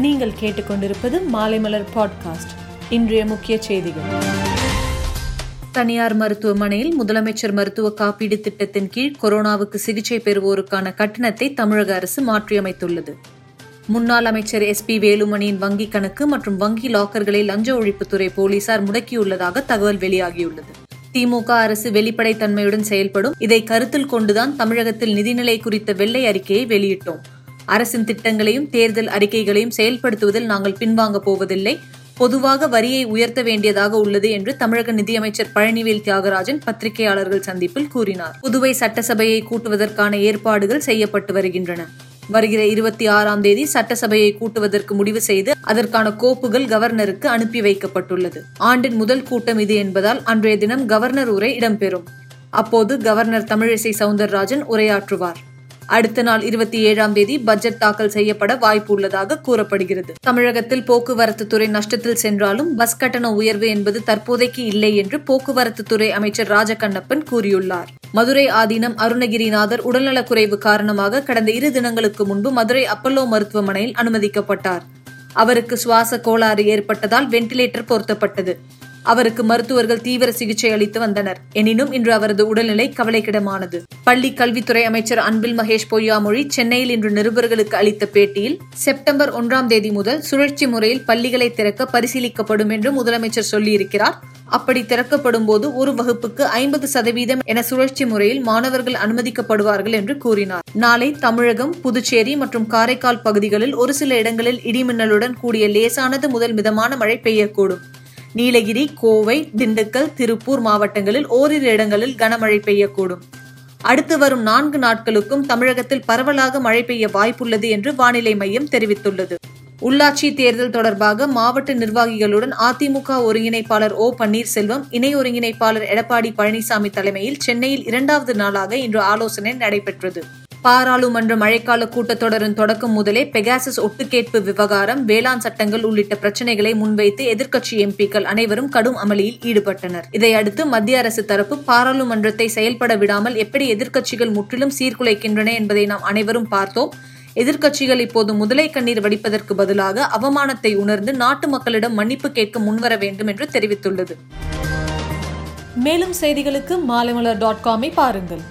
நீங்கள் கேட்டுக்கொண்டிருப்பது மாலைமலர் பாட்காஸ்ட். இன்றைய முக்கிய செய்திகள். தனியார் மருத்துவமனையில் முதலமைச்சர் மருத்துவ காப்பீடு திட்டத்தின் கீழ் கொரோனாவுக்கு சிகிச்சை பெறுவோருக்கான கட்டணத்தை தமிழக அரசு மாற்றியமைத்துள்ளது. முன்னாள் அமைச்சர் எஸ் பி வேலுமணியின் வங்கி கணக்கு மற்றும் வங்கி லாக்கர்களை லஞ்ச ஒழிப்புத்துறை போலீசார் முடக்கியுள்ளதாக தகவல் வெளியாகியுள்ளது. திமுக அரசு வெளிப்படைத்தன்மையுடன் செயல்படும் இதை கருத்தில் கொண்டுதான் தமிழகத்தில் நிதிநிலை குறித்த வெள்ளை அறிக்கையை வெளியிட்டோம். அரசின் திட்டங்களையும் தேர்தல் அறிக்கைகளையும் செயல்படுத்துவதில் நாங்கள் பின்வாங்க போவதில்லை. பொதுவாக வரியை உயர்த்த வேண்டியதாக உள்ளது என்று தமிழக நிதியமைச்சர் பழனிவேல் தியாகராஜன் பத்திரிகையாளர்கள் சந்திப்பில் கூறினார். புதுவை சட்டசபையை கூட்டுவதற்கான ஏற்பாடுகள் செய்யப்பட்டு வருகின்றன. வருகிற இருபத்தி ஆறாம் தேதி சட்டசபையை கூட்டுவதற்கு முடிவு செய்து அதற்கான கோப்புகள் கவர்னருக்கு அனுப்பி வைக்கப்பட்டுள்ளது. ஆண்டின் முதல் கூட்டம் இது என்பதால் அன்றைய தினம் கவர்னர் உரை இடம்பெறும். அப்போது கவர்னர் தமிழிசை சவுந்தரராஜன் உரையாற்றுவார். அடுத்த நாள் இருபத்தி ஏழாம் தேதி பட்ஜெட் தாக்கல் செய்யப்பட வாய்ப்பு உள்ளதாக கூறப்படுகிறது. தமிழகத்தில் போக்குவரத்து துறை நஷ்டத்தில் சென்றாலும் பஸ் கட்டண உயர்வு என்பது தற்போதைக்கு இல்லை என்று போக்குவரத்து துறை அமைச்சர் ராஜகண்ணப்பன் கூறியுள்ளார். மதுரை ஆதீனம் அருணகிரிநாதர் உடல்நலக்குறைவு காரணமாக கடந்த இரு தினங்களுக்கு முன்பு மதுரை அப்பல்லோ மருத்துவமனையில் அனுமதிக்கப்பட்டார். அவருக்கு சுவாச கோளாறு ஏற்பட்டதால் வென்டிலேட்டர் பொருத்தப்பட்டது. அவருக்கு மருத்துவர்கள் தீவிர சிகிச்சை அளித்து வந்தனர். எனினும் இன்று அவரது உடல்நிலை கவலைக்கிடமானது. பள்ளி கல்வித்துறை அமைச்சர் அன்பில் மகேஷ் பொய்யாமொழி சென்னையில் இன்று நிருபர்களுக்கு அளித்த பேட்டியில் செப்டம்பர் ஒன்றாம் தேதி முதல் சுழற்சி முறையில் பள்ளிகளை திறக்க பரிசீலிக்கப்படும் என்று முதலமைச்சர் சொல்லியிருக்கிறார். அப்படி திறக்கப்படும் போது ஒரு வகுப்புக்கு ஐம்பது சதவீதம் என சுழற்சி முறையில் மாணவர்கள் அனுமதிக்கப்படுவார்கள் என்று கூறினார். நாளை தமிழகம் புதுச்சேரி மற்றும் காரைக்கால் பகுதிகளில் ஒரு சில இடங்களில் இடிமின்னலுடன் கூடிய லேசானது முதல் மிதமான மழை பெய்யக்கூடும். நீலகிரி கோவை திண்டுக்கல் திருப்பூர் மாவட்டங்களில் ஓரிரு இடங்களில் கனமழை பெய்யக்கூடும். அடுத்து வரும் நான்கு நாட்களுக்கும் தமிழகத்தில் பரவலாக மழை பெய்ய வாய்ப்புள்ளது என்று வானிலை மையம் தெரிவித்துள்ளது. உள்ளாட்சி தேர்தல் தொடர்பாக மாவட்ட நிர்வாகிகளுடன் அதிமுக ஒருங்கிணைப்பாளர் ஓ. பன்னீர்செல்வம் இணை ஒருங்கிணைப்பாளர் எடப்பாடி பழனிசாமி தலைமையில் சென்னையில் இரண்டாவது நாளாக இன்று ஆலோசனை நடைபெற்றது. பாராளுமன்ற மழைக்கால கூட்டத்தொடரின் தொடக்கம் முதலே பெகாசஸ் ஒட்டுக்கேட்பு விவகாரம் வேளாண் சட்டங்கள் உள்ளிட்ட பிரச்சனைகளை முன்வைத்து எதிர்க்கட்சி எம்பிக்கள் அனைவரும் கடும் அமளியில் ஈடுபட்டனர். இதையடுத்து மத்திய அரசு தரப்பு பாராளுமன்றத்தை செயல்பட விடாமல் எப்படி எதிர்க்கட்சிகள் முற்றிலும் சீர்குலைக்கின்றன என்பதை நாம் அனைவரும் பார்த்தோம். எதிர்க்கட்சிகள் இப்போது முதலை கண்ணீர் வடிப்பதற்கு பதிலாக அவமானத்தை உணர்ந்து நாட்டு மக்களிடம் மன்னிப்பு கேட்க முன்வர வேண்டும் என்று தெரிவித்துள்ளது. மேலும் செய்திகளுக்கு மாலைமலர் டாட் காமை பாருங்கள்.